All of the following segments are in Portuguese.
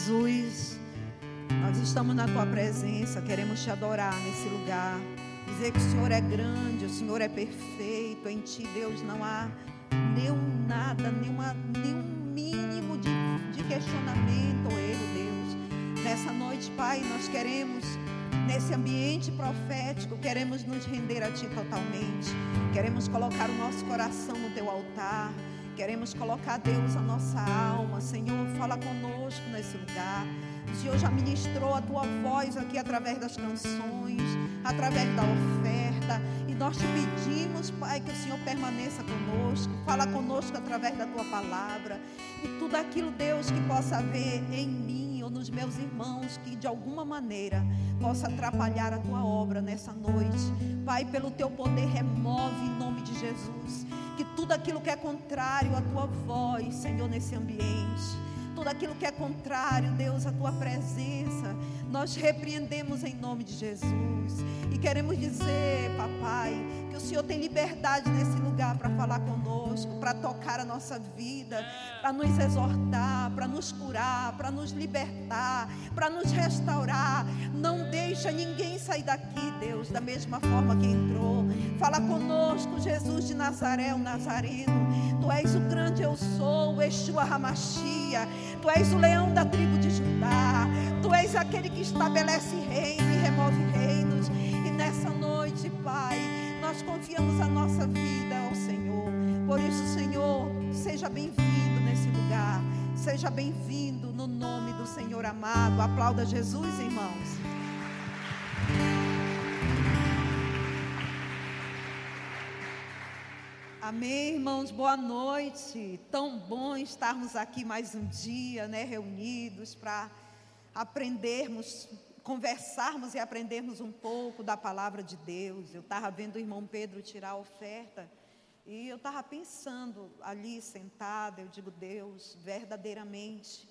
Jesus, nós estamos na tua presença, queremos te adorar nesse lugar. Dizer que o Senhor é grande, o Senhor é perfeito, em ti, Deus, não há nenhum nada, nenhuma, nenhum mínimo de, de questionamento erro, Deus. Nessa noite, Pai, nós queremos, nesse ambiente profético, queremos nos render a Ti totalmente. Queremos colocar o nosso coração no Teu altar. Queremos colocar, Deus, a nossa alma. Senhor, fala conosco nesse lugar. O Senhor já ministrou a tua voz aqui através das canções, através da oferta. E nós te pedimos, Pai, que o Senhor permaneça conosco. Fala conosco através da tua palavra. E tudo aquilo, Deus, que possa haver em mim nos meus irmãos, que de alguma maneira possa atrapalhar a tua obra nessa noite. Pai, pelo teu poder, remove em nome de Jesus que tudo aquilo que é contrário à tua voz, Senhor, nesse ambiente, tudo aquilo que é contrário, Deus, à tua presença, nós repreendemos em nome de Jesus. E queremos dizer, papai, que o Senhor tem liberdade nesse lugar para falar conosco, para tocar a nossa vida, para nos exortar, para nos curar, para nos libertar, para nos restaurar. Não deixa ninguém sair daqui, Deus, da mesma forma que entrou. Fala conosco, Jesus de Nazaré, o Nazareno. Tu és o grande eu sou, o Exua Hamashia. Tu és o leão da tribo de Judá. Tu és aquele que estabelece reino e remove reinos. E nessa noite, Pai, nós confiamos a nossa vida ao Senhor. Por isso, Senhor, seja bem-vindo nesse lugar. Seja bem-vindo no nome do Senhor amado. Aplauda Jesus, irmãos. Amém, irmãos, boa noite. Tão bom estarmos aqui mais um dia, né, reunidos para aprendermos, conversarmos e aprendermos um pouco da palavra de Deus. Eu estava vendo o irmão Pedro tirar a oferta e eu estava pensando ali sentada, eu digo, Deus, verdadeiramente,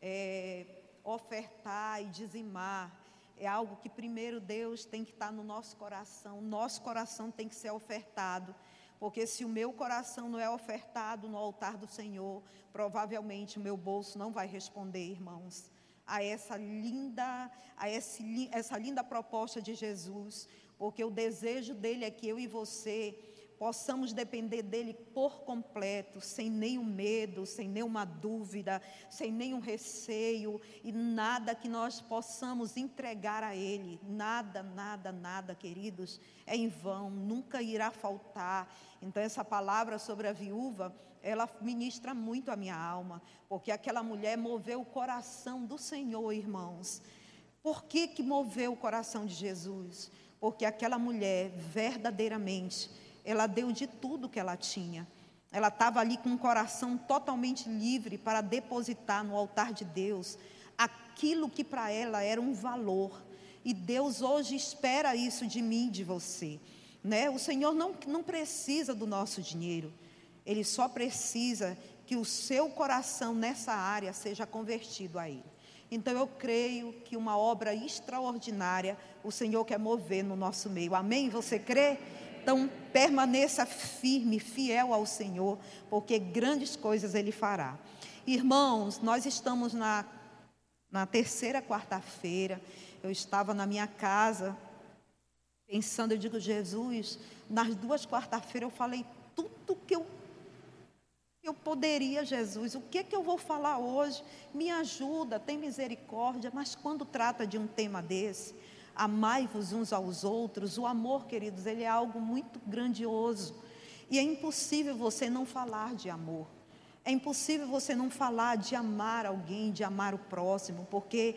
é, ofertar e dizimar é algo que primeiro Deus tem que estar no nosso coração, nosso coração tem que ser ofertado porque se o meu coração não é ofertado no altar do Senhor, provavelmente o meu bolso não vai responder, irmãos, a essa linda, a esse, essa linda proposta de Jesus, porque o desejo dele é que eu e você possamos depender dele por completo, sem nenhum medo, sem nenhuma dúvida, sem nenhum receio e nada que nós possamos entregar a ele, nada, nada, nada, queridos, é em vão, nunca irá faltar. Então essa palavra sobre a viúva, ela ministra muito a minha alma, porque aquela mulher moveu o coração do Senhor, irmãos. Por que que moveu o coração de Jesus? Porque aquela mulher verdadeiramente ela deu de tudo que ela tinha. Ela estava ali com o coração totalmente livre para depositar no altar de Deus aquilo que para ela era um valor. E Deus hoje espera isso de mim, de você. Né? O Senhor não, não precisa do nosso dinheiro, Ele só precisa que o seu coração nessa área seja convertido a Ele. Então eu creio que uma obra extraordinária o Senhor quer mover no nosso meio. Amém? Você crê? Então, permaneça firme, fiel ao Senhor, porque grandes coisas Ele fará. Irmãos, nós estamos na, na terceira quarta-feira. Eu estava na minha casa, pensando, eu digo, Jesus, nas duas quarta-feiras eu falei tudo que eu, eu poderia, Jesus. O que, que eu vou falar hoje? Me ajuda, tem misericórdia. Mas quando trata de um tema desse, amai-vos uns aos outros. O amor, queridos, ele é algo muito grandioso. E é impossível você não falar de amor. É impossível você não falar de amar alguém, de amar o próximo, porque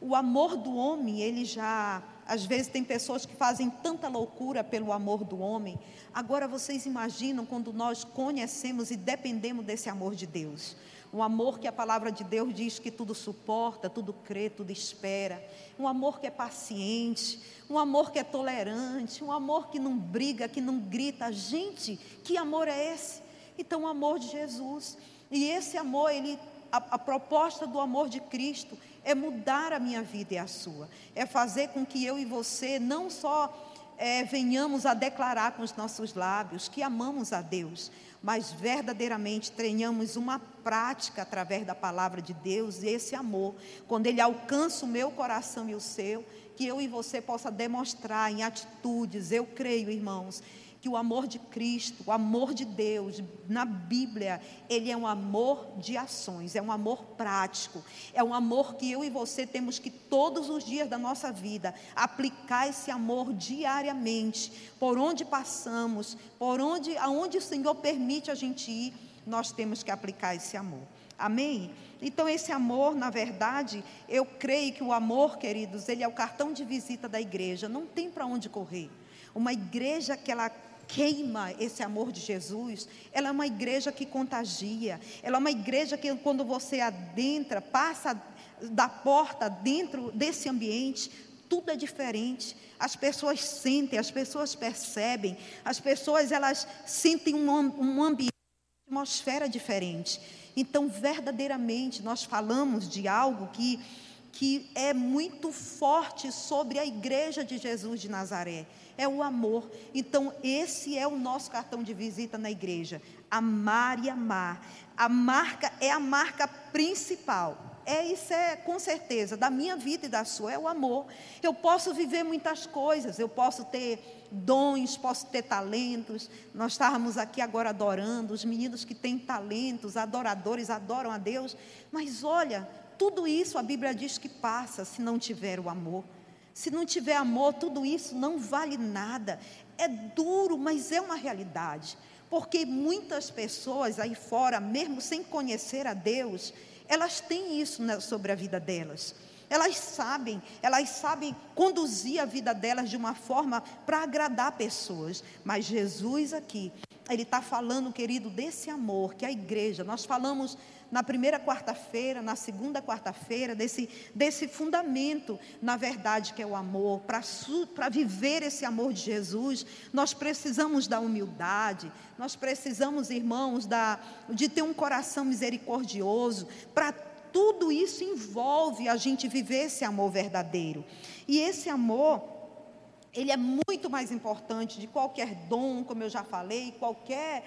o amor do homem, ele já. Às vezes tem pessoas que fazem tanta loucura pelo amor do homem. Agora vocês imaginam quando nós conhecemos e dependemos desse amor de Deus. Um amor que a palavra de Deus diz que tudo suporta, tudo crê, tudo espera. Um amor que é paciente, um amor que é tolerante, um amor que não briga, que não grita. Gente, que amor é esse? Então, o amor de Jesus. E esse amor, ele, a, a proposta do amor de Cristo é mudar a minha vida e a sua. É fazer com que eu e você não só é, venhamos a declarar com os nossos lábios que amamos a Deus, mas verdadeiramente tenhamos uma prática através da palavra de Deus e esse amor, quando ele alcança o meu coração e o seu, que eu e você possa demonstrar em atitudes. Eu creio, irmãos, que o amor de Cristo, o amor de Deus, na Bíblia, ele é um amor de ações, é um amor prático, é um amor que eu e você temos que todos os dias da nossa vida aplicar esse amor diariamente, por onde passamos, por onde, aonde o Senhor permite a gente ir, nós temos que aplicar esse amor. Amém? Então, esse amor, na verdade, eu creio que o amor, queridos, ele é o cartão de visita da igreja, não tem para onde correr. Uma igreja que ela queima esse amor de Jesus, ela é uma igreja que contagia, ela é uma igreja que quando você adentra, passa da porta dentro desse ambiente, tudo é diferente. As pessoas sentem, as pessoas percebem, as pessoas elas sentem um, um ambiente, uma atmosfera diferente. Então, verdadeiramente, nós falamos de algo que, que é muito forte sobre a igreja de Jesus de Nazaré é o amor. Então, esse é o nosso cartão de visita na igreja: amar e amar. A marca é a marca principal. É isso é com certeza da minha vida e da sua é o amor. Eu posso viver muitas coisas, eu posso ter dons, posso ter talentos. Nós estávamos aqui agora adorando, os meninos que têm talentos, adoradores, adoram a Deus. Mas olha, tudo isso a Bíblia diz que passa se não tiver o amor. Se não tiver amor, tudo isso não vale nada. É duro, mas é uma realidade. Porque muitas pessoas aí fora, mesmo sem conhecer a Deus, elas têm isso sobre a vida delas. Elas sabem, elas sabem conduzir a vida delas de uma forma para agradar pessoas. Mas Jesus aqui, Ele está falando, querido, desse amor que a igreja, nós falamos na primeira quarta-feira, na segunda quarta-feira, desse, desse fundamento, na verdade, que é o amor. Para viver esse amor de Jesus, nós precisamos da humildade, nós precisamos, irmãos, da, de ter um coração misericordioso. Para tudo isso envolve a gente viver esse amor verdadeiro. E esse amor, ele é muito mais importante de qualquer dom, como eu já falei, qualquer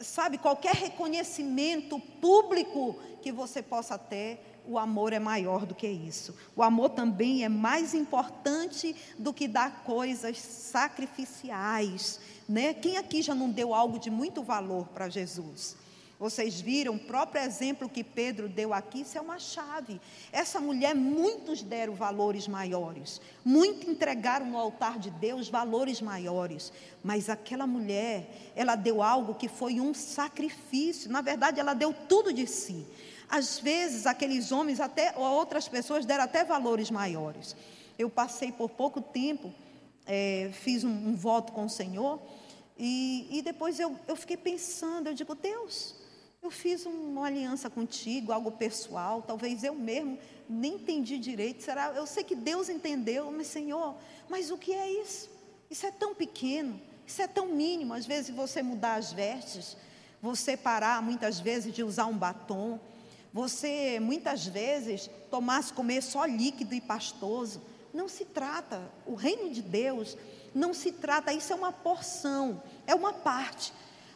sabe, qualquer reconhecimento público que você possa ter, o amor é maior do que isso. O amor também é mais importante do que dar coisas sacrificiais, né? Quem aqui já não deu algo de muito valor para Jesus? Vocês viram o próprio exemplo que Pedro deu aqui, isso é uma chave. Essa mulher, muitos deram valores maiores, muitos entregaram no altar de Deus valores maiores, mas aquela mulher, ela deu algo que foi um sacrifício, na verdade, ela deu tudo de si. Às vezes, aqueles homens, até ou outras pessoas, deram até valores maiores. Eu passei por pouco tempo, é, fiz um, um, voto com o Senhor, e, e depois eu, eu fiquei pensando, eu digo, Deus, eu fiz uma aliança contigo, algo pessoal, talvez eu mesmo nem entendi direito. Será? Eu sei que Deus entendeu, mas Senhor, mas o que é isso? Isso é tão pequeno, isso é tão mínimo. Às vezes você mudar as vestes, você parar muitas vezes de usar um batom, você muitas vezes tomar comer só líquido e pastoso. Não se trata, o reino de Deus não se trata, isso é uma porção, é uma parte.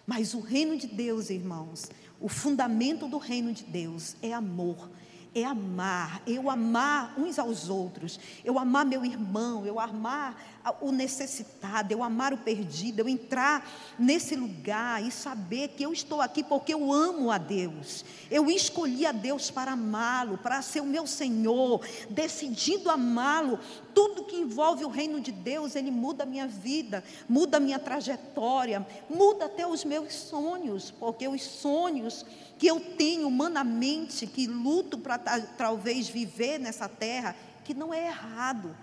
Mas o reino de Deus, irmãos, o fundamento do reino de Deus é amor, é amar, eu amar uns aos outros, eu amar meu irmão, eu amar o necessitado, eu amar o perdido, eu entrar nesse lugar e saber que eu estou aqui porque eu amo a Deus. Eu escolhi a Deus para amá-lo, para ser o meu Senhor, decidindo amá-lo. Tudo que envolve o reino de Deus, ele muda a minha vida, muda a minha trajetória, muda até os meus sonhos, porque os sonhos que eu tenho humanamente, que luto para talvez viver nessa terra, que não é errado.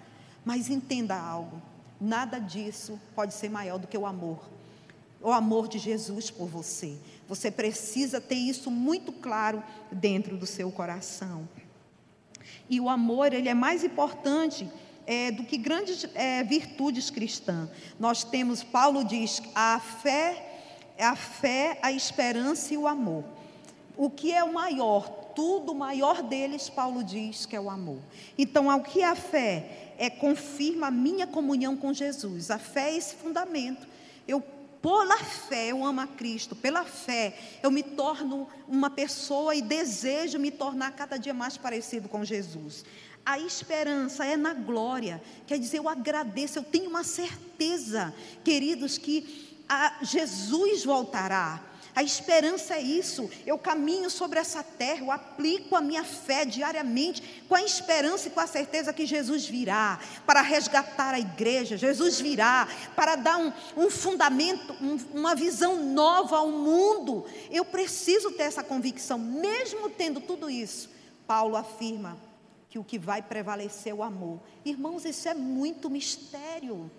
Mas entenda algo: nada disso pode ser maior do que o amor. O amor de Jesus por você. Você precisa ter isso muito claro dentro do seu coração. E o amor, ele é mais importante é, do que grandes é, virtudes cristãs. Nós temos, Paulo diz, a fé, a fé, a esperança e o amor. O que é o maior? Contudo, o maior deles, Paulo diz que é o amor. Então, ao que a fé é confirma a minha comunhão com Jesus. A fé é esse fundamento. Eu pela fé eu amo a Cristo, pela fé eu me torno uma pessoa e desejo me tornar cada dia mais parecido com Jesus. A esperança é na glória, quer dizer, eu agradeço, eu tenho uma certeza, queridos, que Jesus voltará. A esperança é isso. Eu caminho sobre essa terra, eu aplico a minha fé diariamente com a esperança e com a certeza que Jesus virá para resgatar a igreja. Jesus virá para dar um, um fundamento, um, uma visão nova ao mundo. Eu preciso ter essa convicção, mesmo tendo tudo isso. Paulo afirma que o que vai prevalecer é o amor. Irmãos, isso é muito mistério.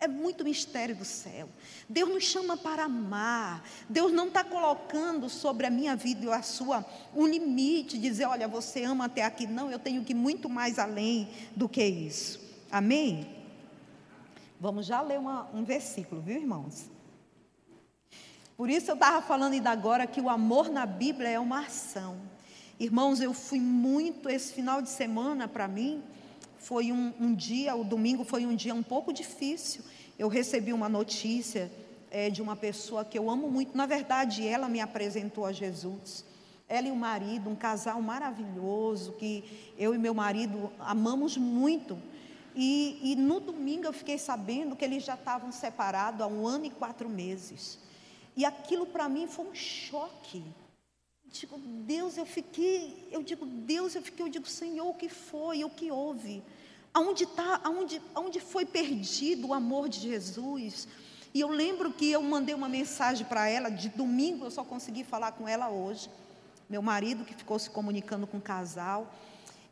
É muito mistério do céu. Deus nos chama para amar. Deus não está colocando sobre a minha vida e a sua um limite, dizer, olha, você ama até aqui. Não, eu tenho que ir muito mais além do que isso. Amém? Vamos já ler uma, um versículo, viu, irmãos? Por isso eu estava falando ainda agora que o amor na Bíblia é uma ação. Irmãos, eu fui muito esse final de semana para mim foi um, um, dia, o domingo foi um dia um pouco difícil. Eu recebi uma notícia é, de uma pessoa que eu amo muito. Na verdade, ela me apresentou a Jesus. Ela e o marido, um casal maravilhoso, que eu e meu marido amamos muito. E, e no domingo eu fiquei sabendo que eles já estavam separados há um ano e quatro meses. E aquilo para mim foi um choque. Digo, Deus, eu fiquei, eu digo, Deus, eu fiquei, eu digo, Senhor, o que foi, o que houve? Aonde está, aonde, aonde foi perdido o amor de Jesus? E eu lembro que eu mandei uma mensagem para ela, de domingo eu só consegui falar com ela hoje. Meu marido que ficou se comunicando com o casal.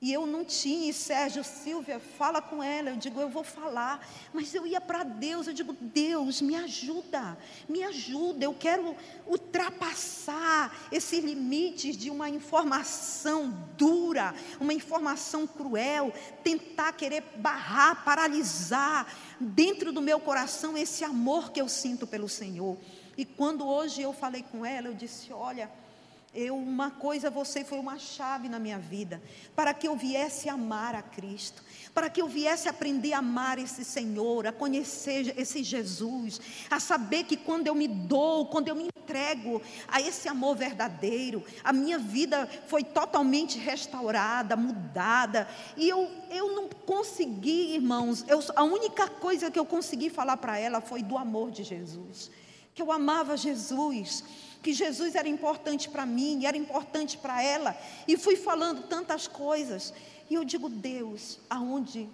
E eu não tinha, e Sérgio, Silvia, fala com ela. Eu digo, eu vou falar. Mas eu ia para Deus, eu digo, Deus, me ajuda, me ajuda. Eu quero ultrapassar esses limites de uma informação dura, uma informação cruel, tentar querer barrar, paralisar dentro do meu coração esse amor que eu sinto pelo Senhor. E quando hoje eu falei com ela, eu disse: Olha eu uma coisa, você foi uma chave na minha vida, para que eu viesse amar a Cristo, para que eu viesse aprender a amar esse Senhor, a conhecer esse Jesus, a saber que quando eu me dou, quando eu me entrego a esse amor verdadeiro, a minha vida foi totalmente restaurada, mudada, e eu, eu não consegui, irmãos, eu, a única coisa que eu consegui falar para ela foi do amor de Jesus, que eu amava Jesus que Jesus era importante para mim, era importante para ela, e fui falando tantas coisas. E eu digo, Deus, aonde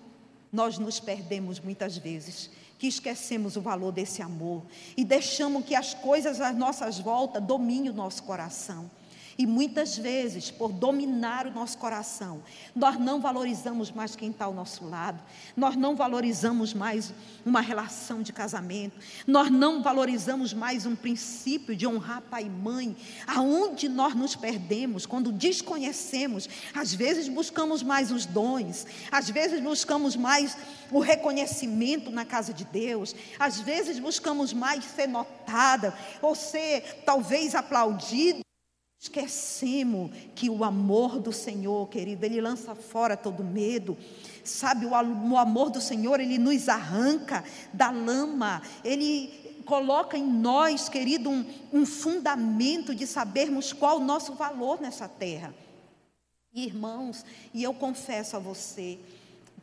nós nos perdemos muitas vezes, que esquecemos o valor desse amor e deixamos que as coisas às nossas voltas dominem o nosso coração. E muitas vezes, por dominar o nosso coração, nós não valorizamos mais quem está ao nosso lado, nós não valorizamos mais uma relação de casamento, nós não valorizamos mais um princípio de honrar pai e mãe. Aonde nós nos perdemos quando desconhecemos, às vezes buscamos mais os dons, às vezes buscamos mais o reconhecimento na casa de Deus, às vezes buscamos mais ser notada ou ser talvez aplaudida Esquecemos que o amor do Senhor, querido, ele lança fora todo medo. Sabe, o amor do Senhor, ele nos arranca da lama, ele coloca em nós, querido, um, um fundamento de sabermos qual o nosso valor nessa terra. Irmãos, e eu confesso a você,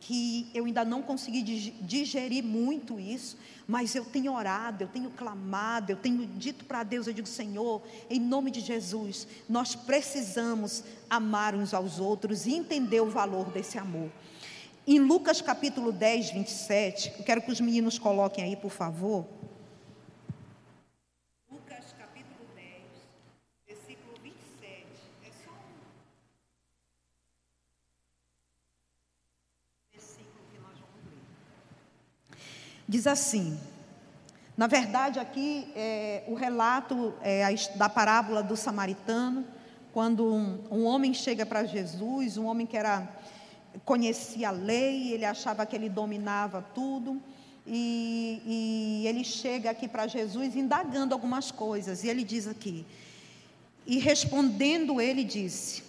que eu ainda não consegui digerir muito isso, mas eu tenho orado, eu tenho clamado, eu tenho dito para Deus, eu digo, Senhor, em nome de Jesus, nós precisamos amar uns aos outros e entender o valor desse amor. Em Lucas capítulo 10, 27, eu quero que os meninos coloquem aí, por favor. Diz assim: na verdade, aqui é, o relato é, da parábola do samaritano, quando um, um homem chega para Jesus, um homem que era conhecia a lei, ele achava que ele dominava tudo, e, e ele chega aqui para Jesus indagando algumas coisas, e ele diz aqui: e respondendo ele disse: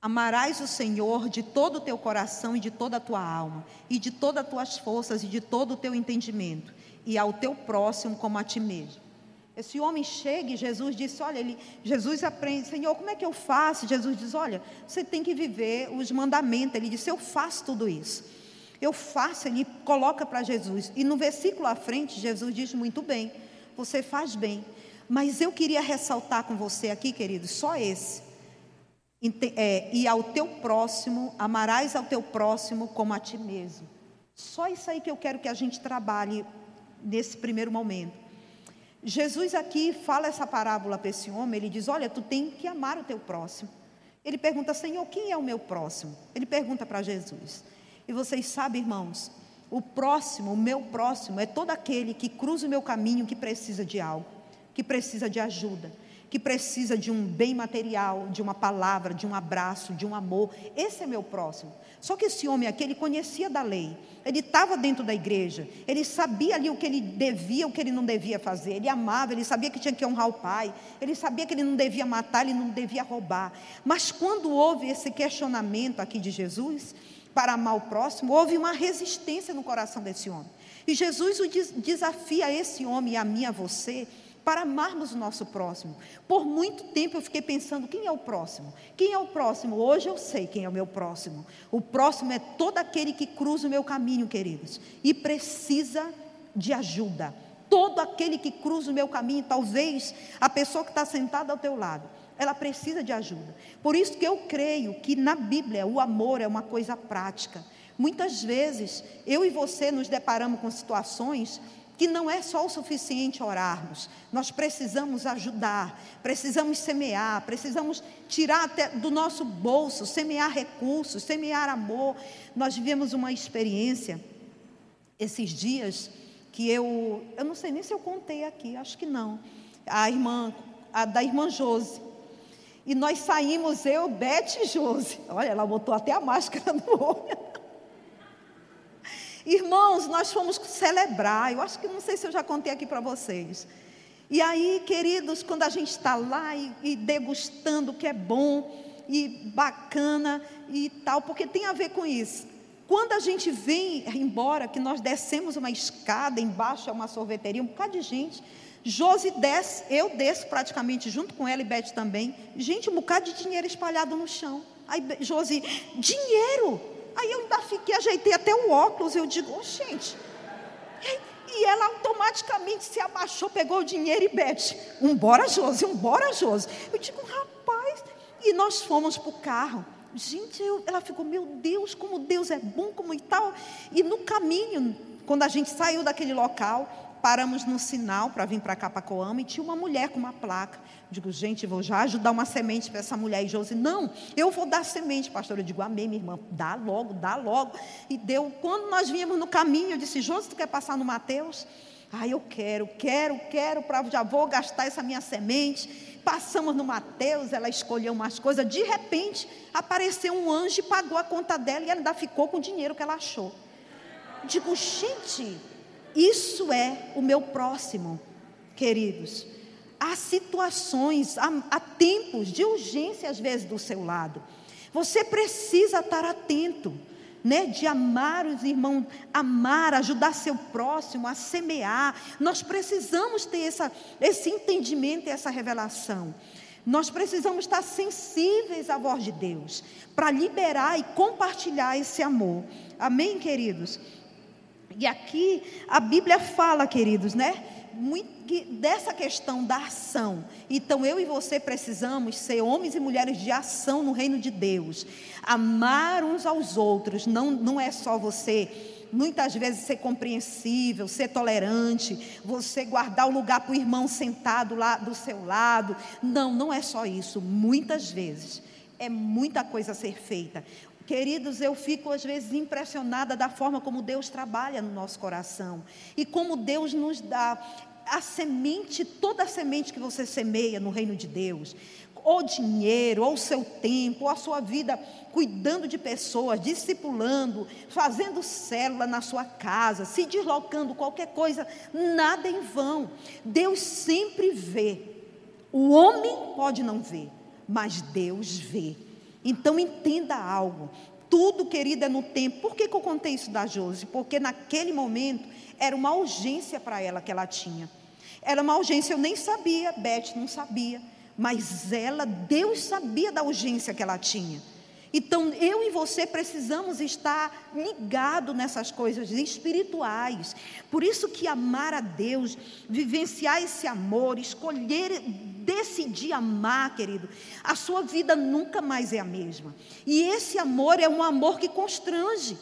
Amarás o Senhor de todo o teu coração e de toda a tua alma, e de todas as tuas forças e de todo o teu entendimento, e ao teu próximo como a ti mesmo. Esse homem chega e Jesus disse: Olha, ele, Jesus aprende, Senhor, como é que eu faço? Jesus diz: Olha, você tem que viver os mandamentos. Ele disse: Eu faço tudo isso. Eu faço, ele coloca para Jesus. E no versículo à frente, Jesus diz: Muito bem, você faz bem. Mas eu queria ressaltar com você aqui, querido, só esse. É, e ao teu próximo, amarás ao teu próximo como a ti mesmo. Só isso aí que eu quero que a gente trabalhe nesse primeiro momento. Jesus aqui fala essa parábola para esse homem, ele diz: Olha, tu tem que amar o teu próximo. Ele pergunta, Senhor, quem é o meu próximo? Ele pergunta para Jesus. E vocês sabem, irmãos, o próximo, o meu próximo, é todo aquele que cruza o meu caminho que precisa de algo, que precisa de ajuda que precisa de um bem material, de uma palavra, de um abraço, de um amor. Esse é meu próximo. Só que esse homem aqui, ele conhecia da lei, ele estava dentro da igreja, ele sabia ali o que ele devia, o que ele não devia fazer, ele amava, ele sabia que tinha que honrar o pai, ele sabia que ele não devia matar, ele não devia roubar. Mas quando houve esse questionamento aqui de Jesus, para amar o próximo, houve uma resistência no coração desse homem. E Jesus o desafia a esse homem a mim, a você, para amarmos o nosso próximo. Por muito tempo eu fiquei pensando: quem é o próximo? Quem é o próximo? Hoje eu sei quem é o meu próximo. O próximo é todo aquele que cruza o meu caminho, queridos, e precisa de ajuda. Todo aquele que cruza o meu caminho, talvez a pessoa que está sentada ao teu lado, ela precisa de ajuda. Por isso que eu creio que na Bíblia o amor é uma coisa prática. Muitas vezes eu e você nos deparamos com situações que não é só o suficiente orarmos, nós precisamos ajudar, precisamos semear, precisamos tirar até do nosso bolso, semear recursos, semear amor. Nós vivemos uma experiência esses dias que eu, eu não sei nem se eu contei aqui, acho que não. A irmã, a da irmã Jose. E nós saímos, eu, Beth e Jose. Olha, ela botou até a máscara no olho. Irmãos, nós fomos celebrar, eu acho que não sei se eu já contei aqui para vocês. E aí, queridos, quando a gente está lá e, e degustando o que é bom e bacana e tal, porque tem a ver com isso. Quando a gente vem embora, que nós descemos uma escada, embaixo é uma sorveteria, um bocado de gente. Josi desce, eu desço praticamente junto com ela e Beth também. Gente, um bocado de dinheiro espalhado no chão. Aí Josi, dinheiro! Aí eu ainda fiquei, ajeitei até o óculos. Eu digo, oh, gente. E ela automaticamente se abaixou, pegou o dinheiro e Beth, embora Josi, embora Josi. Eu digo, rapaz. E nós fomos para o carro. Gente, eu, ela ficou, meu Deus, como Deus é bom, como e tal. E no caminho, quando a gente saiu daquele local, paramos no sinal para vir para cá, para Coama, e tinha uma mulher com uma placa. Digo, gente, vou já ajudar uma semente para essa mulher. E Josi, não, eu vou dar semente, pastor. Eu digo, amém, minha irmã, dá logo, dá logo. E deu, quando nós viemos no caminho, eu disse, Josi, tu quer passar no Mateus? Ah, eu quero, quero, quero, pra, já vou gastar essa minha semente. Passamos no Mateus, ela escolheu umas coisas. De repente, apareceu um anjo e pagou a conta dela e ela ainda ficou com o dinheiro que ela achou. Digo, gente, isso é o meu próximo, queridos. Há situações, há, há tempos de urgência às vezes do seu lado. Você precisa estar atento, né, de amar os irmãos, amar, ajudar seu próximo a semear. Nós precisamos ter essa, esse entendimento e essa revelação. Nós precisamos estar sensíveis à voz de Deus para liberar e compartilhar esse amor. Amém, queridos? E aqui a Bíblia fala, queridos, né? Dessa questão da ação. Então eu e você precisamos ser homens e mulheres de ação no reino de Deus. Amar uns aos outros, não, não é só você muitas vezes ser compreensível, ser tolerante, você guardar o lugar para o irmão sentado lá do seu lado. Não, não é só isso. Muitas vezes é muita coisa a ser feita. Queridos, eu fico às vezes impressionada da forma como Deus trabalha no nosso coração e como Deus nos dá a semente, toda a semente que você semeia no reino de Deus, ou dinheiro, ou seu tempo, ou a sua vida cuidando de pessoas, discipulando, fazendo célula na sua casa, se deslocando, qualquer coisa, nada em vão. Deus sempre vê. O homem pode não ver, mas Deus vê. Então entenda algo. Tudo, querida, é no tempo. Por que, que eu contei isso da Josi? Porque naquele momento era uma urgência para ela que ela tinha. Era uma urgência, eu nem sabia, Beth não sabia. Mas ela, Deus sabia da urgência que ela tinha. Então, eu e você precisamos estar ligado nessas coisas espirituais. Por isso que amar a Deus, vivenciar esse amor, escolher, decidir amar, querido, a sua vida nunca mais é a mesma. E esse amor é um amor que constrange.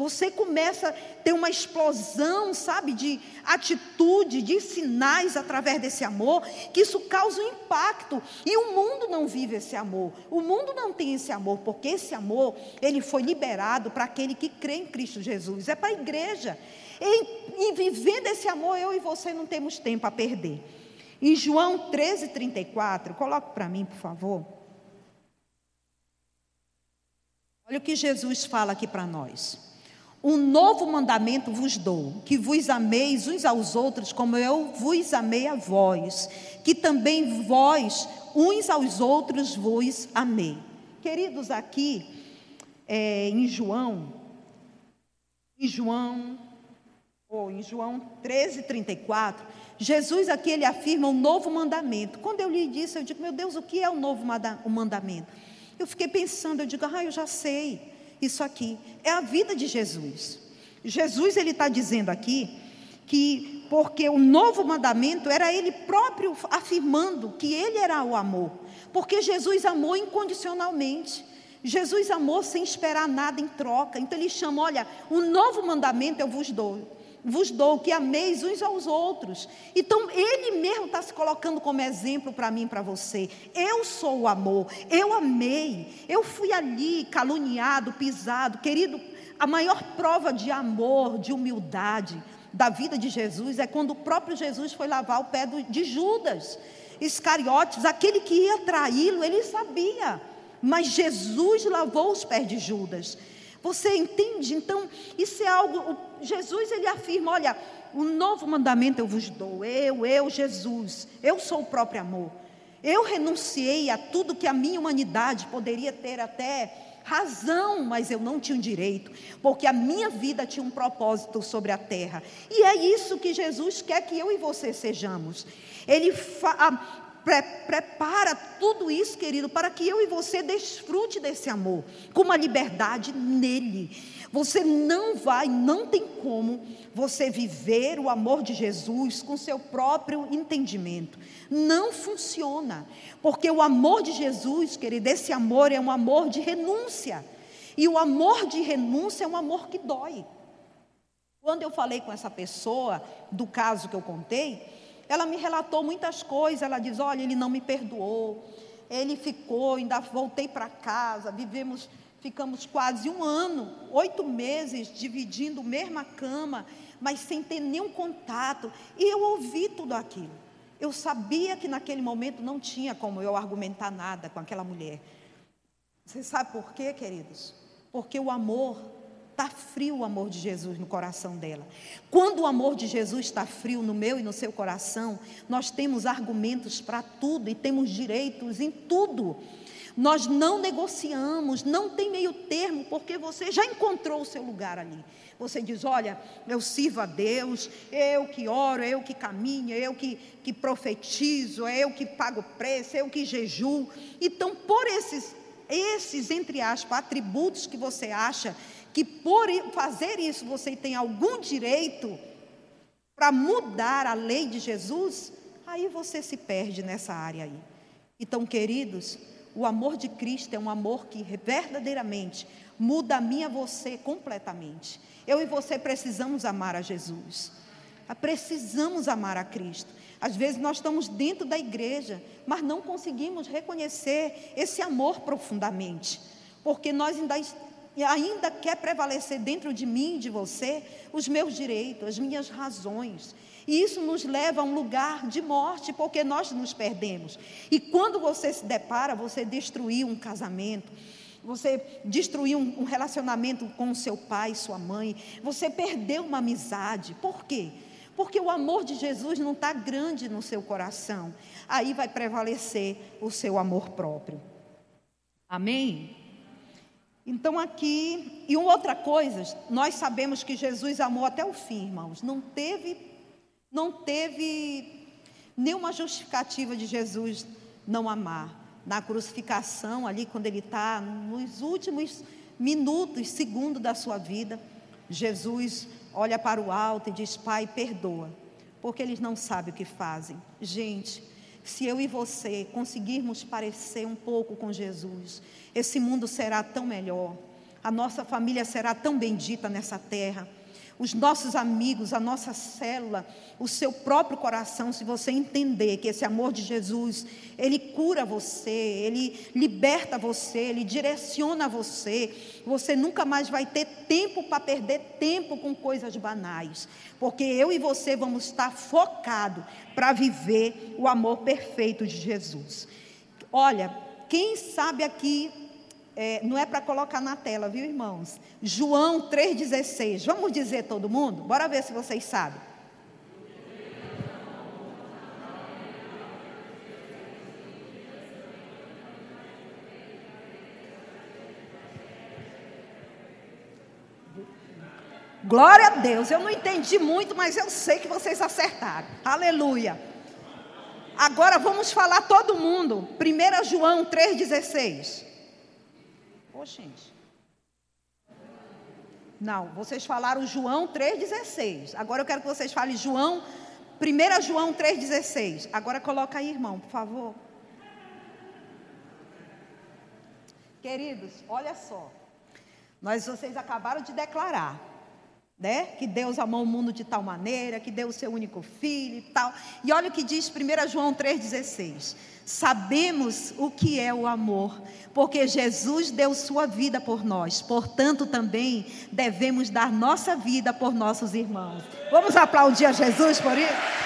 Você começa a ter uma explosão, sabe, de atitude, de sinais através desse amor, que isso causa um impacto. E o mundo não vive esse amor. O mundo não tem esse amor, porque esse amor, ele foi liberado para aquele que crê em Cristo Jesus. É para a igreja. E, e vivendo esse amor, eu e você não temos tempo a perder. Em João 13, 34, coloque para mim, por favor. Olha o que Jesus fala aqui para nós. Um novo mandamento vos dou, que vos ameis uns aos outros como eu vos amei a vós, que também vós uns aos outros vos amei. Queridos, aqui é, em João, em João, ou em João 13, 34, Jesus aqui ele afirma um novo mandamento. Quando eu li isso, eu digo, meu Deus, o que é o novo mandamento? Eu fiquei pensando, eu digo, ah, eu já sei isso aqui. É a vida de Jesus. Jesus ele está dizendo aqui que porque o novo mandamento era ele próprio afirmando que ele era o amor, porque Jesus amou incondicionalmente. Jesus amou sem esperar nada em troca. Então ele chama, olha, um novo mandamento eu vos dou vos dou, que ameis uns aos outros. Então, ele mesmo está se colocando como exemplo para mim e para você. Eu sou o amor, eu amei, eu fui ali caluniado, pisado. Querido, a maior prova de amor, de humildade da vida de Jesus é quando o próprio Jesus foi lavar o pé de Judas. Iscariotes, aquele que ia traí-lo, ele sabia. Mas Jesus lavou os pés de Judas. Você entende? Então, isso é algo. Jesus ele afirma: olha, um novo mandamento eu vos dou. Eu, eu, Jesus, eu sou o próprio amor. Eu renunciei a tudo que a minha humanidade poderia ter até razão, mas eu não tinha direito, porque a minha vida tinha um propósito sobre a terra. E é isso que Jesus quer que eu e você sejamos. Ele pre prepara tudo isso, querido, para que eu e você desfrute desse amor, com uma liberdade nele. Você não vai, não tem como você viver o amor de Jesus com seu próprio entendimento. Não funciona, porque o amor de Jesus, querido, esse amor é um amor de renúncia. E o amor de renúncia é um amor que dói. Quando eu falei com essa pessoa do caso que eu contei, ela me relatou muitas coisas. Ela diz: Olha, ele não me perdoou. Ele ficou, ainda voltei para casa. Vivemos, ficamos quase um ano, oito meses, dividindo a mesma cama, mas sem ter nenhum contato. E eu ouvi tudo aquilo. Eu sabia que naquele momento não tinha como eu argumentar nada com aquela mulher. Você sabe por quê, queridos? Porque o amor Está frio o amor de Jesus no coração dela. Quando o amor de Jesus está frio no meu e no seu coração, nós temos argumentos para tudo e temos direitos em tudo. Nós não negociamos, não tem meio termo, porque você já encontrou o seu lugar ali. Você diz: Olha, eu sirvo a Deus, eu que oro, eu que caminho, eu que, que profetizo, eu que pago preço, eu que jejuo. Então, por esses, esses, entre aspas, atributos que você acha que por fazer isso você tem algum direito para mudar a lei de Jesus, aí você se perde nessa área aí. Então, queridos, o amor de Cristo é um amor que verdadeiramente muda a mim e a você completamente. Eu e você precisamos amar a Jesus. Precisamos amar a Cristo. Às vezes nós estamos dentro da igreja, mas não conseguimos reconhecer esse amor profundamente, porque nós ainda ainda quer prevalecer dentro de mim, de você, os meus direitos, as minhas razões. E isso nos leva a um lugar de morte, porque nós nos perdemos. E quando você se depara, você destruiu um casamento, você destruiu um relacionamento com seu pai, sua mãe, você perdeu uma amizade. Por quê? Porque o amor de Jesus não está grande no seu coração. Aí vai prevalecer o seu amor próprio. Amém? Então aqui, e uma outra coisa, nós sabemos que Jesus amou até o fim, irmãos. Não teve, não teve nenhuma justificativa de Jesus não amar. Na crucificação, ali quando ele está nos últimos minutos, segundos da sua vida, Jesus olha para o alto e diz: Pai, perdoa, porque eles não sabem o que fazem. Gente, se eu e você conseguirmos parecer um pouco com Jesus, esse mundo será tão melhor, a nossa família será tão bendita nessa terra os nossos amigos, a nossa célula, o seu próprio coração, se você entender que esse amor de Jesus, ele cura você, ele liberta você, ele direciona você, você nunca mais vai ter tempo para perder tempo com coisas banais, porque eu e você vamos estar focados para viver o amor perfeito de Jesus. Olha, quem sabe aqui é, não é para colocar na tela, viu, irmãos? João 3,16. Vamos dizer todo mundo? Bora ver se vocês sabem. Glória a Deus. Eu não entendi muito, mas eu sei que vocês acertaram. Aleluia. Agora vamos falar todo mundo. 1 João 3,16. Ô, gente. Não, vocês falaram João 3,16. Agora eu quero que vocês falem João, 1 João 3,16. Agora coloca aí, irmão, por favor. Queridos, olha só. Nós, vocês acabaram de declarar né? Que Deus amou o mundo de tal maneira, que deu o seu único filho e tal. E olha o que diz 1 João 3,16. Sabemos o que é o amor, porque Jesus deu sua vida por nós, portanto também devemos dar nossa vida por nossos irmãos. Vamos aplaudir a Jesus por isso?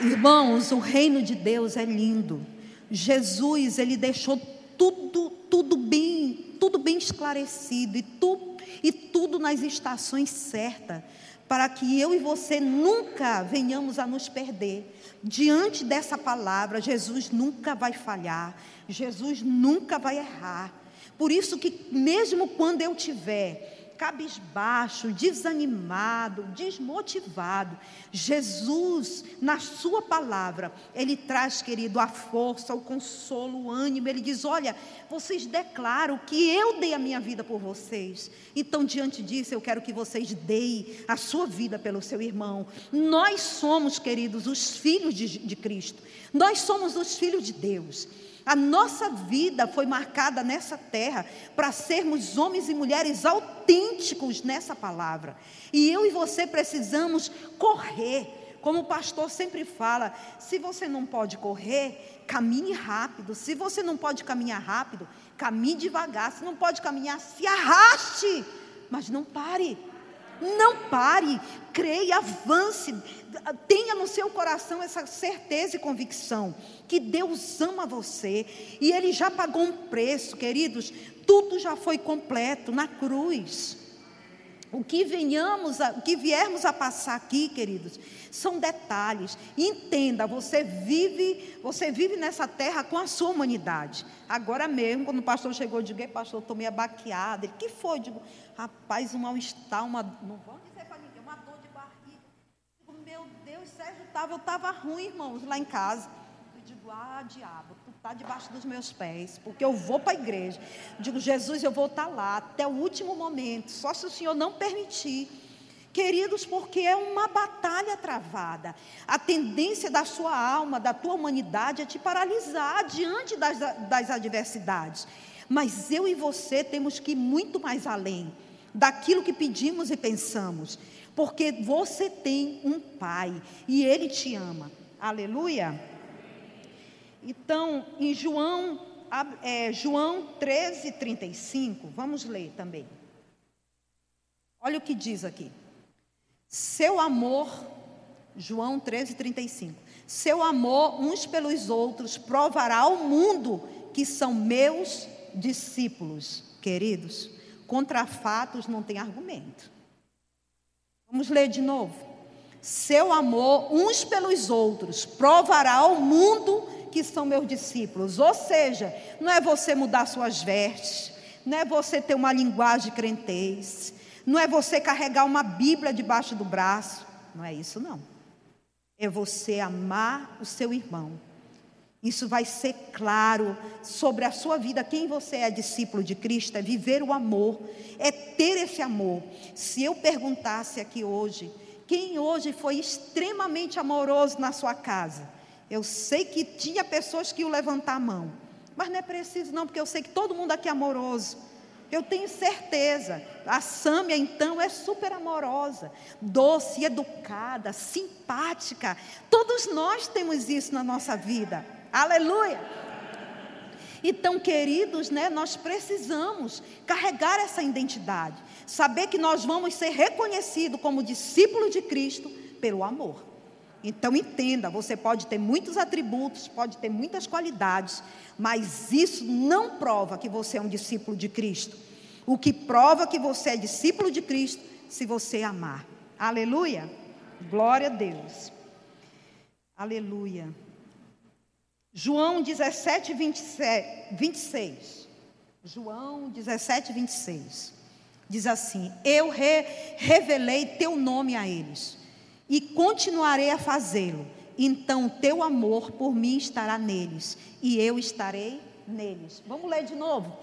Irmãos, o reino de Deus é lindo. Jesus, ele deixou tudo, tudo bem, tudo bem esclarecido e, tu, e tudo nas estações certas, para que eu e você nunca venhamos a nos perder. Diante dessa palavra, Jesus nunca vai falhar, Jesus nunca vai errar. Por isso que mesmo quando eu tiver cabisbaixo, desanimado, desmotivado. Jesus, na Sua palavra, Ele traz, querido, a força, o consolo, o ânimo. Ele diz: Olha, vocês declaram que eu dei a minha vida por vocês. Então, diante disso, eu quero que vocês deem a sua vida pelo seu irmão. Nós somos, queridos, os filhos de, de Cristo. Nós somos os filhos de Deus. A nossa vida foi marcada nessa terra para sermos homens e mulheres autênticos nessa palavra. E eu e você precisamos correr. Como o pastor sempre fala, se você não pode correr, caminhe rápido. Se você não pode caminhar rápido, caminhe devagar. Se não pode caminhar, se arraste, mas não pare. Não pare, creia, avance, tenha no seu coração essa certeza e convicção que Deus ama você e Ele já pagou um preço, queridos, tudo já foi completo na cruz. O que venhamos, a, o que viermos a passar aqui, queridos, são detalhes. Entenda, você vive, você vive nessa terra com a sua humanidade. Agora mesmo, quando o pastor chegou, eu digo, pastor, estou meio abaqueada. Ele, que foi? Eu digo, rapaz, um mal-estar, uma. Não vão dizer para ninguém, uma dor de barriga. Eu digo, meu Deus, Sérgio estava, eu estava ruim, irmãos, lá em casa. Eu digo, ah, diabo, está debaixo dos meus pés, porque eu vou para a igreja. Digo, Jesus, eu vou estar tá lá até o último momento, só se o Senhor não permitir. Queridos, porque é uma batalha travada. A tendência da sua alma, da tua humanidade, é te paralisar diante das, das adversidades. Mas eu e você temos que ir muito mais além daquilo que pedimos e pensamos. Porque você tem um pai e ele te ama. Aleluia. Então, em João, é, João 13, 35, vamos ler também. Olha o que diz aqui. Seu amor, João 13, 35. Seu amor uns pelos outros provará ao mundo que são meus discípulos. Queridos, contra fatos não tem argumento. Vamos ler de novo. seu amor uns pelos outros, provará ao mundo que são meus discípulos. Ou seja, não é você mudar suas vestes, não é você ter uma linguagem crentez, não é você carregar uma Bíblia debaixo do braço, não é isso não. É você amar o seu irmão. Isso vai ser claro sobre a sua vida. Quem você é discípulo de Cristo é viver o amor, é ter esse amor. Se eu perguntasse aqui hoje, quem hoje foi extremamente amoroso na sua casa? Eu sei que tinha pessoas que iam levantar a mão, mas não é preciso, não, porque eu sei que todo mundo aqui é amoroso. Eu tenho certeza. A Sâmia, então, é super amorosa, doce, educada, simpática. Todos nós temos isso na nossa vida. Aleluia! Então, queridos, né, nós precisamos carregar essa identidade, saber que nós vamos ser reconhecidos como discípulos de Cristo pelo amor. Então entenda, você pode ter muitos atributos, pode ter muitas qualidades, mas isso não prova que você é um discípulo de Cristo. O que prova que você é discípulo de Cristo, se você amar. Aleluia. Glória a Deus. Aleluia. João 17, 27, 26. João 17, 26. Diz assim: Eu re, revelei teu nome a eles e continuarei a fazê-lo. Então teu amor por mim estará neles, e eu estarei neles. Vamos ler de novo.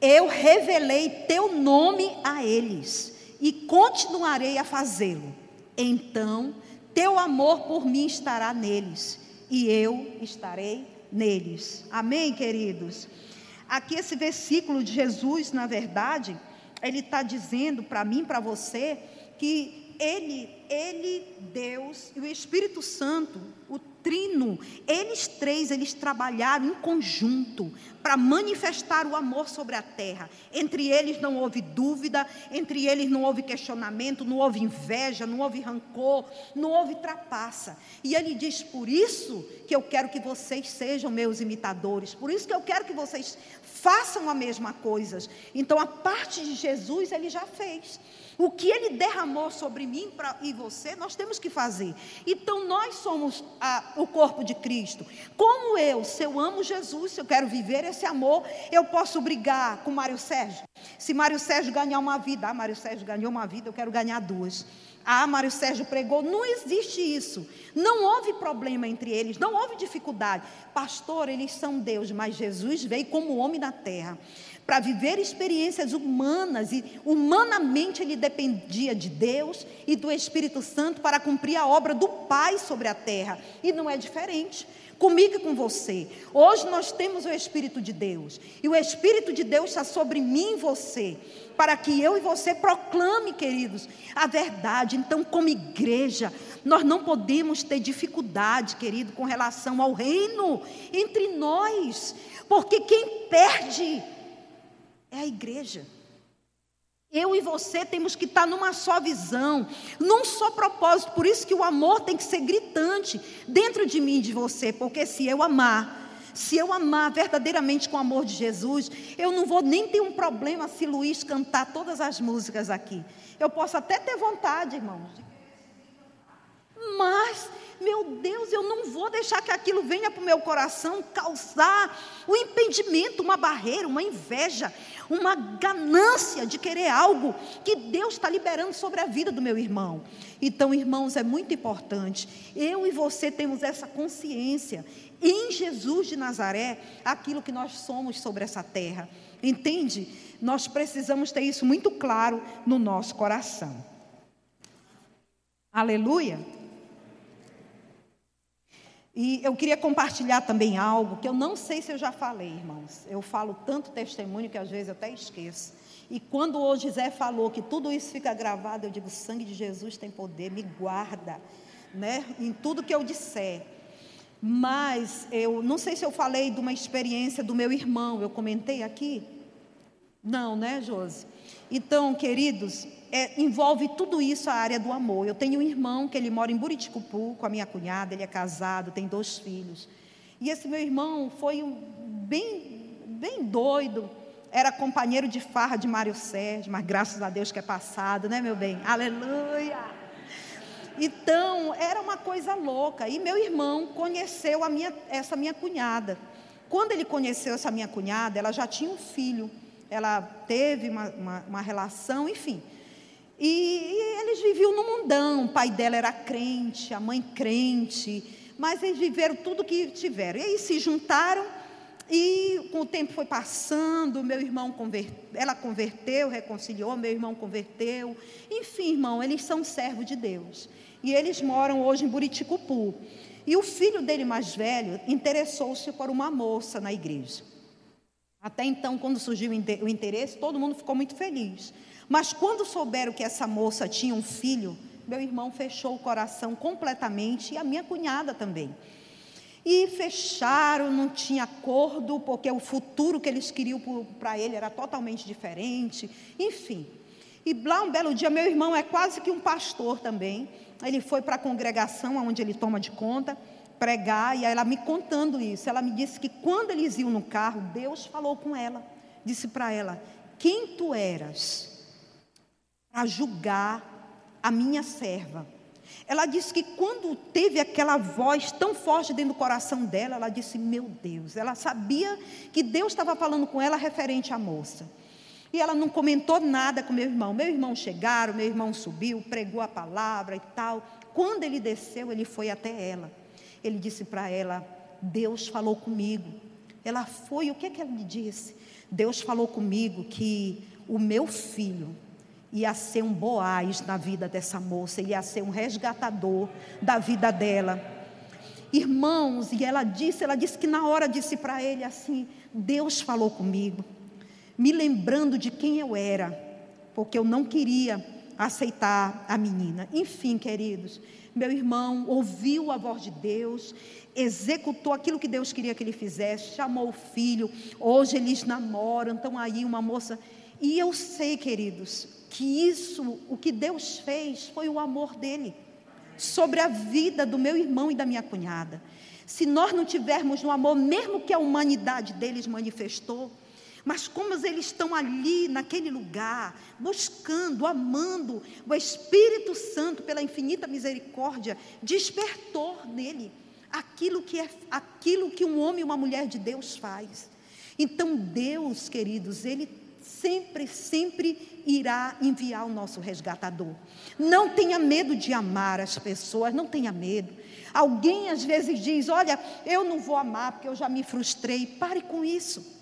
Eu revelei teu nome a eles, e continuarei a fazê-lo. Então teu amor por mim estará neles, e eu estarei neles. Amém, queridos? Aqui esse versículo de Jesus, na verdade, ele está dizendo para mim, para você, que ele, ele, Deus e o Espírito Santo, o trino, eles três, eles trabalharam em conjunto para manifestar o amor sobre a terra. Entre eles não houve dúvida, entre eles não houve questionamento, não houve inveja, não houve rancor, não houve trapaça. E ele diz: por isso que eu quero que vocês sejam meus imitadores, por isso que eu quero que vocês façam a mesma coisa. Então a parte de Jesus ele já fez. O que ele derramou sobre mim pra, e você, nós temos que fazer. Então, nós somos a, o corpo de Cristo. Como eu, se eu amo Jesus, se eu quero viver esse amor, eu posso brigar com Mário Sérgio. Se Mário Sérgio ganhar uma vida, ah, Mário Sérgio ganhou uma vida, eu quero ganhar duas. Ah, Mário Sérgio pregou. Não existe isso. Não houve problema entre eles, não houve dificuldade. Pastor, eles são Deus, mas Jesus veio como homem na terra para viver experiências humanas e humanamente ele dependia de Deus e do Espírito Santo para cumprir a obra do Pai sobre a terra. E não é diferente comigo e com você. Hoje nós temos o Espírito de Deus, e o Espírito de Deus está sobre mim e você, para que eu e você proclame, queridos, a verdade. Então, como igreja, nós não podemos ter dificuldade, querido, com relação ao reino entre nós, porque quem perde é a igreja. Eu e você temos que estar numa só visão, num só propósito. Por isso que o amor tem que ser gritante dentro de mim e de você, porque se eu amar, se eu amar verdadeiramente com o amor de Jesus, eu não vou nem ter um problema se Luiz cantar todas as músicas aqui. Eu posso até ter vontade, irmãos. Mas meu Deus, eu não vou deixar que aquilo venha para o meu coração causar um impedimento, uma barreira, uma inveja, uma ganância de querer algo que Deus está liberando sobre a vida do meu irmão. Então, irmãos, é muito importante. Eu e você temos essa consciência em Jesus de Nazaré, aquilo que nós somos sobre essa terra. Entende? Nós precisamos ter isso muito claro no nosso coração. Aleluia. E eu queria compartilhar também algo que eu não sei se eu já falei, irmãos. Eu falo tanto testemunho que às vezes eu até esqueço. E quando o José falou que tudo isso fica gravado, eu digo: o sangue de Jesus tem poder, me guarda, né? Em tudo que eu disser. Mas eu não sei se eu falei de uma experiência do meu irmão, eu comentei aqui? Não, né, Josi? Então, queridos, é, envolve tudo isso a área do amor. Eu tenho um irmão que ele mora em Buriticupu com a minha cunhada, ele é casado, tem dois filhos. E esse meu irmão foi um, bem, bem doido, era companheiro de farra de Mário Sérgio, mas graças a Deus que é passado, né, meu bem? Aleluia! Então, era uma coisa louca. E meu irmão conheceu a minha, essa minha cunhada. Quando ele conheceu essa minha cunhada, ela já tinha um filho. Ela teve uma, uma, uma relação, enfim. E, eles viviam no mundão. O pai dela era crente, a mãe crente. Mas eles viveram tudo que tiveram. E aí se juntaram. E com o tempo foi passando, meu irmão converteu, ela converteu, reconciliou, meu irmão converteu. Enfim, irmão, eles são servos de Deus. E eles moram hoje em Buriticupu. E o filho dele mais velho interessou-se por uma moça na igreja. Até então, quando surgiu o interesse, todo mundo ficou muito feliz. Mas quando souberam que essa moça tinha um filho, meu irmão fechou o coração completamente e a minha cunhada também. E fecharam, não tinha acordo, porque o futuro que eles queriam para ele era totalmente diferente. Enfim. E lá um belo dia, meu irmão é quase que um pastor também ele foi para a congregação onde ele toma de conta, pregar, e ela me contando isso. Ela me disse que quando eles iam no carro, Deus falou com ela, disse para ela: Quem tu eras para julgar a minha serva? Ela disse que quando teve aquela voz tão forte dentro do coração dela, ela disse: Meu Deus, ela sabia que Deus estava falando com ela referente à moça. E ela não comentou nada com meu irmão. Meu irmão chegaram, meu irmão subiu, pregou a palavra e tal. Quando ele desceu, ele foi até ela. Ele disse para ela: Deus falou comigo. Ela foi, o que é que ela lhe disse? Deus falou comigo que o meu filho ia ser um boaz na vida dessa moça, ia ser um resgatador da vida dela. Irmãos, e ela disse, ela disse que na hora disse para ele assim: Deus falou comigo me lembrando de quem eu era, porque eu não queria aceitar a menina. Enfim, queridos, meu irmão ouviu a voz de Deus, executou aquilo que Deus queria que ele fizesse, chamou o filho, hoje eles namoram, estão aí uma moça. E eu sei, queridos, que isso, o que Deus fez, foi o amor dele sobre a vida do meu irmão e da minha cunhada. Se nós não tivermos no amor, mesmo que a humanidade deles manifestou, mas como eles estão ali, naquele lugar, buscando, amando, o Espírito Santo, pela infinita misericórdia, despertou nele aquilo que é aquilo que um homem e uma mulher de Deus faz. Então Deus, queridos, ele sempre, sempre irá enviar o nosso resgatador. Não tenha medo de amar as pessoas, não tenha medo. Alguém às vezes diz: Olha, eu não vou amar porque eu já me frustrei. Pare com isso.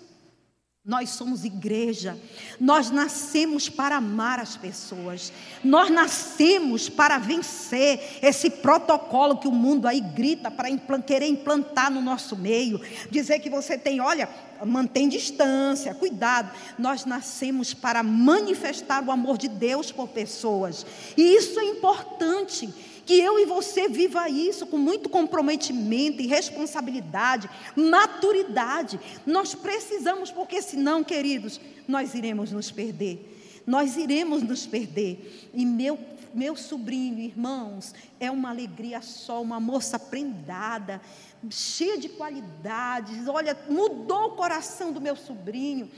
Nós somos igreja, nós nascemos para amar as pessoas, nós nascemos para vencer esse protocolo que o mundo aí grita para querer implantar no nosso meio, dizer que você tem, olha, mantém distância, cuidado. Nós nascemos para manifestar o amor de Deus por pessoas, e isso é importante que eu e você viva isso com muito comprometimento e responsabilidade, maturidade. Nós precisamos, porque senão, queridos, nós iremos nos perder. Nós iremos nos perder. E meu meu sobrinho, irmãos, é uma alegria só, uma moça prendada, cheia de qualidades. Olha, mudou o coração do meu sobrinho,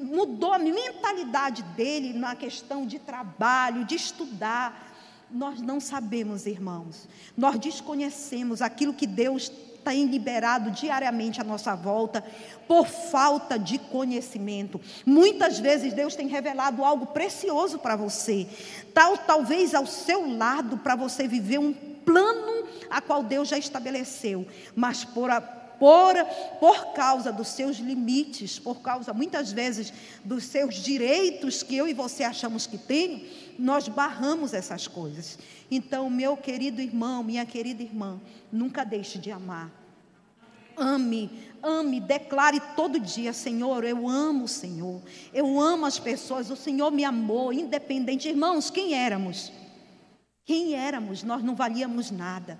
mudou a mentalidade dele na questão de trabalho, de estudar. Nós não sabemos, irmãos. Nós desconhecemos aquilo que Deus tem liberado diariamente à nossa volta por falta de conhecimento. Muitas vezes Deus tem revelado algo precioso para você, tal talvez ao seu lado para você viver um plano a qual Deus já estabeleceu, mas por a, por, por causa dos seus limites, por causa muitas vezes dos seus direitos que eu e você achamos que tem, nós barramos essas coisas. Então, meu querido irmão, minha querida irmã, nunca deixe de amar. Ame, ame, declare todo dia, Senhor, eu amo o Senhor. Eu amo as pessoas, o Senhor me amou, independente. Irmãos, quem éramos? Quem éramos? Nós não valíamos nada.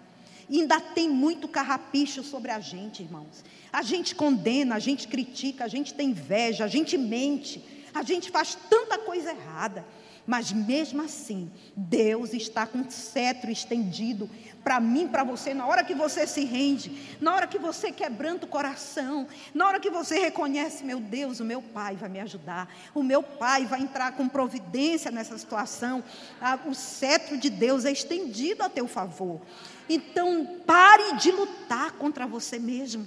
E ainda tem muito carrapicho sobre a gente, irmãos. A gente condena, a gente critica, a gente tem inveja, a gente mente, a gente faz tanta coisa errada. Mas mesmo assim, Deus está com o cetro estendido para mim, para você, na hora que você se rende, na hora que você quebranta o coração, na hora que você reconhece, meu Deus, o meu Pai vai me ajudar, o meu Pai vai entrar com providência nessa situação, ah, o cetro de Deus é estendido a teu favor. Então, pare de lutar contra você mesmo.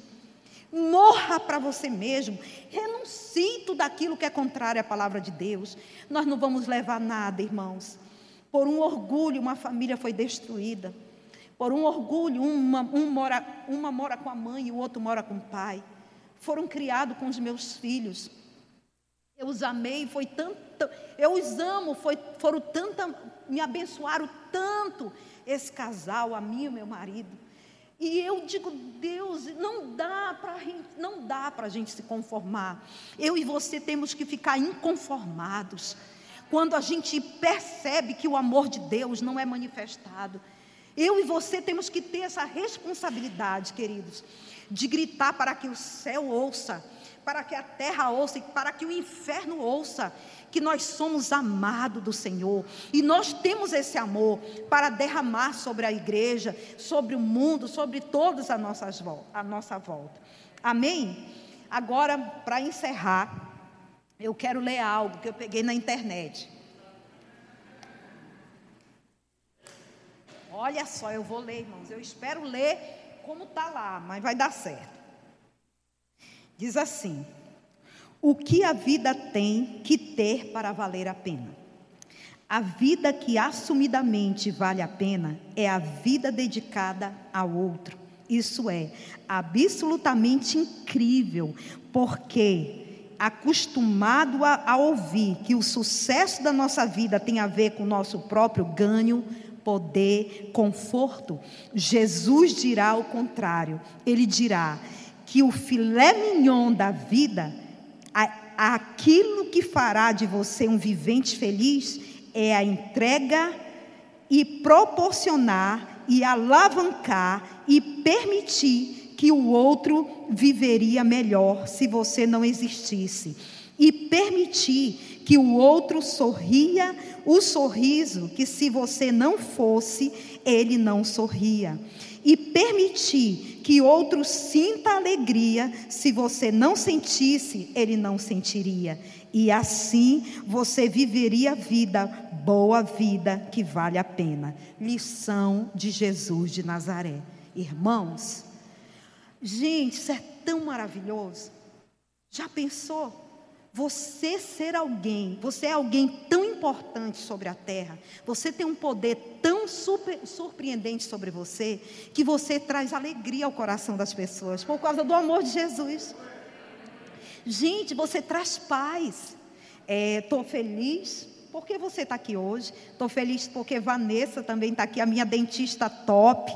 Morra para você mesmo. Renuncie tudo aquilo que é contrário à palavra de Deus. Nós não vamos levar nada, irmãos. Por um orgulho, uma família foi destruída. Por um orgulho, uma, um mora, uma mora com a mãe e o outro mora com o pai. Foram criados com os meus filhos. Eu os amei, foi tanto, eu os amo, foi, foram tanta, me abençoaram tanto esse casal, a mim e o meu marido. E eu digo, Deus, não dá para não dá para a gente se conformar. Eu e você temos que ficar inconformados quando a gente percebe que o amor de Deus não é manifestado. Eu e você temos que ter essa responsabilidade, queridos, de gritar para que o céu ouça, para que a terra ouça e para que o inferno ouça que nós somos amados do Senhor e nós temos esse amor para derramar sobre a igreja, sobre o mundo, sobre todos a, nossas, a nossa volta. Amém? Agora, para encerrar, eu quero ler algo que eu peguei na internet. Olha só, eu vou ler, irmãos. Eu espero ler como está lá, mas vai dar certo. Diz assim: o que a vida tem que ter para valer a pena. A vida que assumidamente vale a pena é a vida dedicada ao outro. Isso é absolutamente incrível, porque acostumado a, a, ouvir que o sucesso da nossa vida tem a ver com o nosso próprio ganho, poder, conforto, Jesus dirá o contrário. Ele dirá que o filé mignon da vida aquilo que fará de você um vivente feliz é a entrega e proporcionar e alavancar e permitir que o outro viveria melhor se você não existisse. E permitir que o outro sorria o sorriso que, se você não fosse, ele não sorria. E permitir que outro sinta alegria, se você não sentisse, ele não sentiria. E assim você viveria a vida, boa vida, que vale a pena. Lição de Jesus de Nazaré. Irmãos, gente, isso é tão maravilhoso. Já pensou? Você ser alguém, você é alguém tão importante sobre a terra, você tem um poder tão super, surpreendente sobre você, que você traz alegria ao coração das pessoas, por causa do amor de Jesus. Gente, você traz paz. Estou é, feliz porque você está aqui hoje. Estou feliz porque Vanessa também está aqui, a minha dentista top.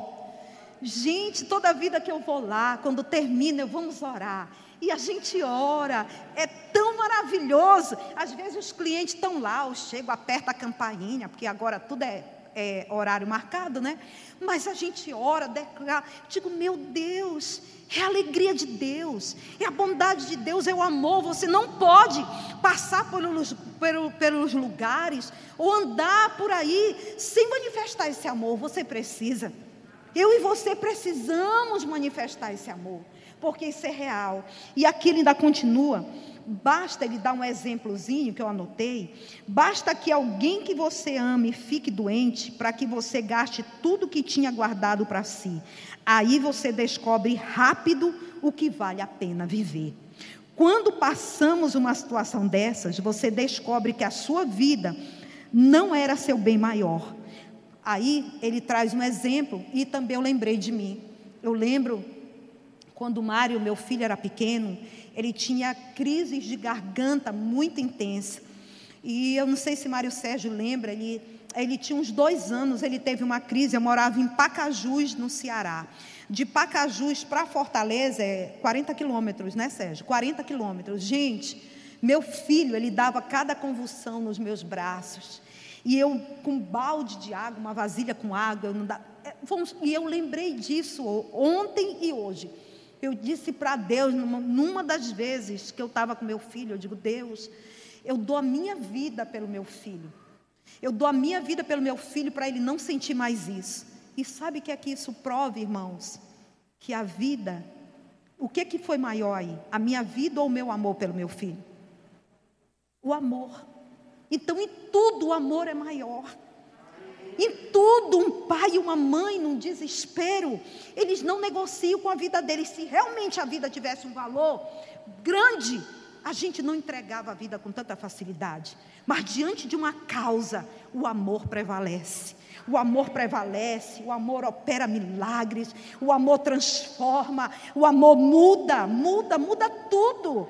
Gente, toda vida que eu vou lá, quando termina, eu vamos orar. E a gente ora, é tão maravilhoso. Às vezes os clientes estão lá, eu chego, aperto a campainha, porque agora tudo é, é horário marcado, né? Mas a gente ora, declara, digo, meu Deus, é a alegria de Deus, é a bondade de Deus, é o amor. Você não pode passar pelos, pelos, pelos lugares ou andar por aí sem manifestar esse amor. Você precisa. Eu e você precisamos manifestar esse amor porque isso é real. E aqui ele ainda continua. Basta ele dar um exemplozinho que eu anotei. Basta que alguém que você ame fique doente para que você gaste tudo que tinha guardado para si. Aí você descobre rápido o que vale a pena viver. Quando passamos uma situação dessas, você descobre que a sua vida não era seu bem maior. Aí ele traz um exemplo e também eu lembrei de mim. Eu lembro quando o Mário, meu filho, era pequeno, ele tinha crises de garganta muito intensa. E eu não sei se Mário Sérgio lembra, ele, ele tinha uns dois anos, ele teve uma crise. Eu morava em Pacajus, no Ceará. De Pacajus para Fortaleza é 40 quilômetros, né, Sérgio? 40 quilômetros. Gente, meu filho, ele dava cada convulsão nos meus braços. E eu, com um balde de água, uma vasilha com água, eu não dá, é, e eu lembrei disso ontem e hoje. Eu disse para Deus, numa, numa das vezes que eu estava com meu filho, eu digo, Deus, eu dou a minha vida pelo meu filho. Eu dou a minha vida pelo meu filho para ele não sentir mais isso. E sabe o que é que isso prova, irmãos? Que a vida, o que que foi maior aí? A minha vida ou o meu amor pelo meu filho? O amor. Então, em tudo o amor é maior. Em tudo, um pai e uma mãe, num desespero, eles não negociam com a vida deles. Se realmente a vida tivesse um valor grande, a gente não entregava a vida com tanta facilidade. Mas diante de uma causa, o amor prevalece. O amor prevalece, o amor opera milagres, o amor transforma, o amor muda, muda, muda tudo.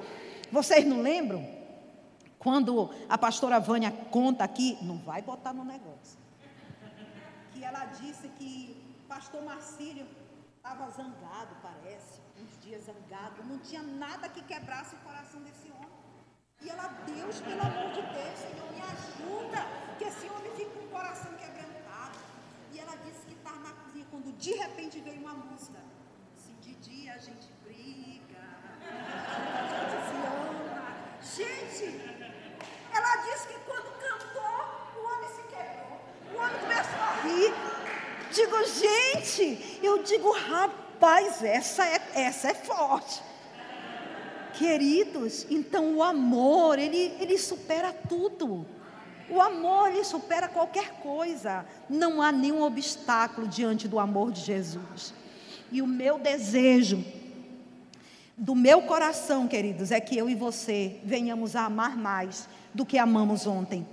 Vocês não lembram? Quando a pastora Vânia conta aqui, não vai botar no negócio que ela disse que pastor Marcílio estava zangado, parece, uns dias zangado, não tinha nada que quebrasse o coração desse homem. E ela, Deus, pelo amor de Deus, Senhor, me ajuda, que esse homem fique com o coração quebrantado. E ela disse que estava na cozinha quando de repente veio uma música. Se de dia a gente briga, a gente se ama. Gente, ela disse que quando cantou, quebrou. O homem começou a rir. Digo, gente, eu digo, rapaz, essa é, essa é forte. Queridos, então o amor, ele, ele supera tudo. O amor, ele supera qualquer coisa. Não há nenhum obstáculo diante do amor de Jesus. E o meu desejo, do meu coração, queridos, é que eu e você venhamos a amar mais do que amamos ontem.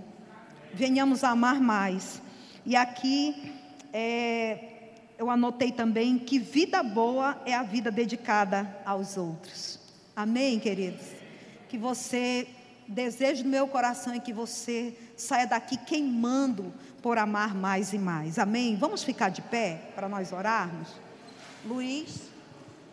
Venhamos a amar mais. E aqui é, eu anotei também que vida boa é a vida dedicada aos outros. Amém, queridos? Que você, desejo do meu coração é que você saia daqui queimando por amar mais e mais. Amém? Vamos ficar de pé para nós orarmos? Luiz.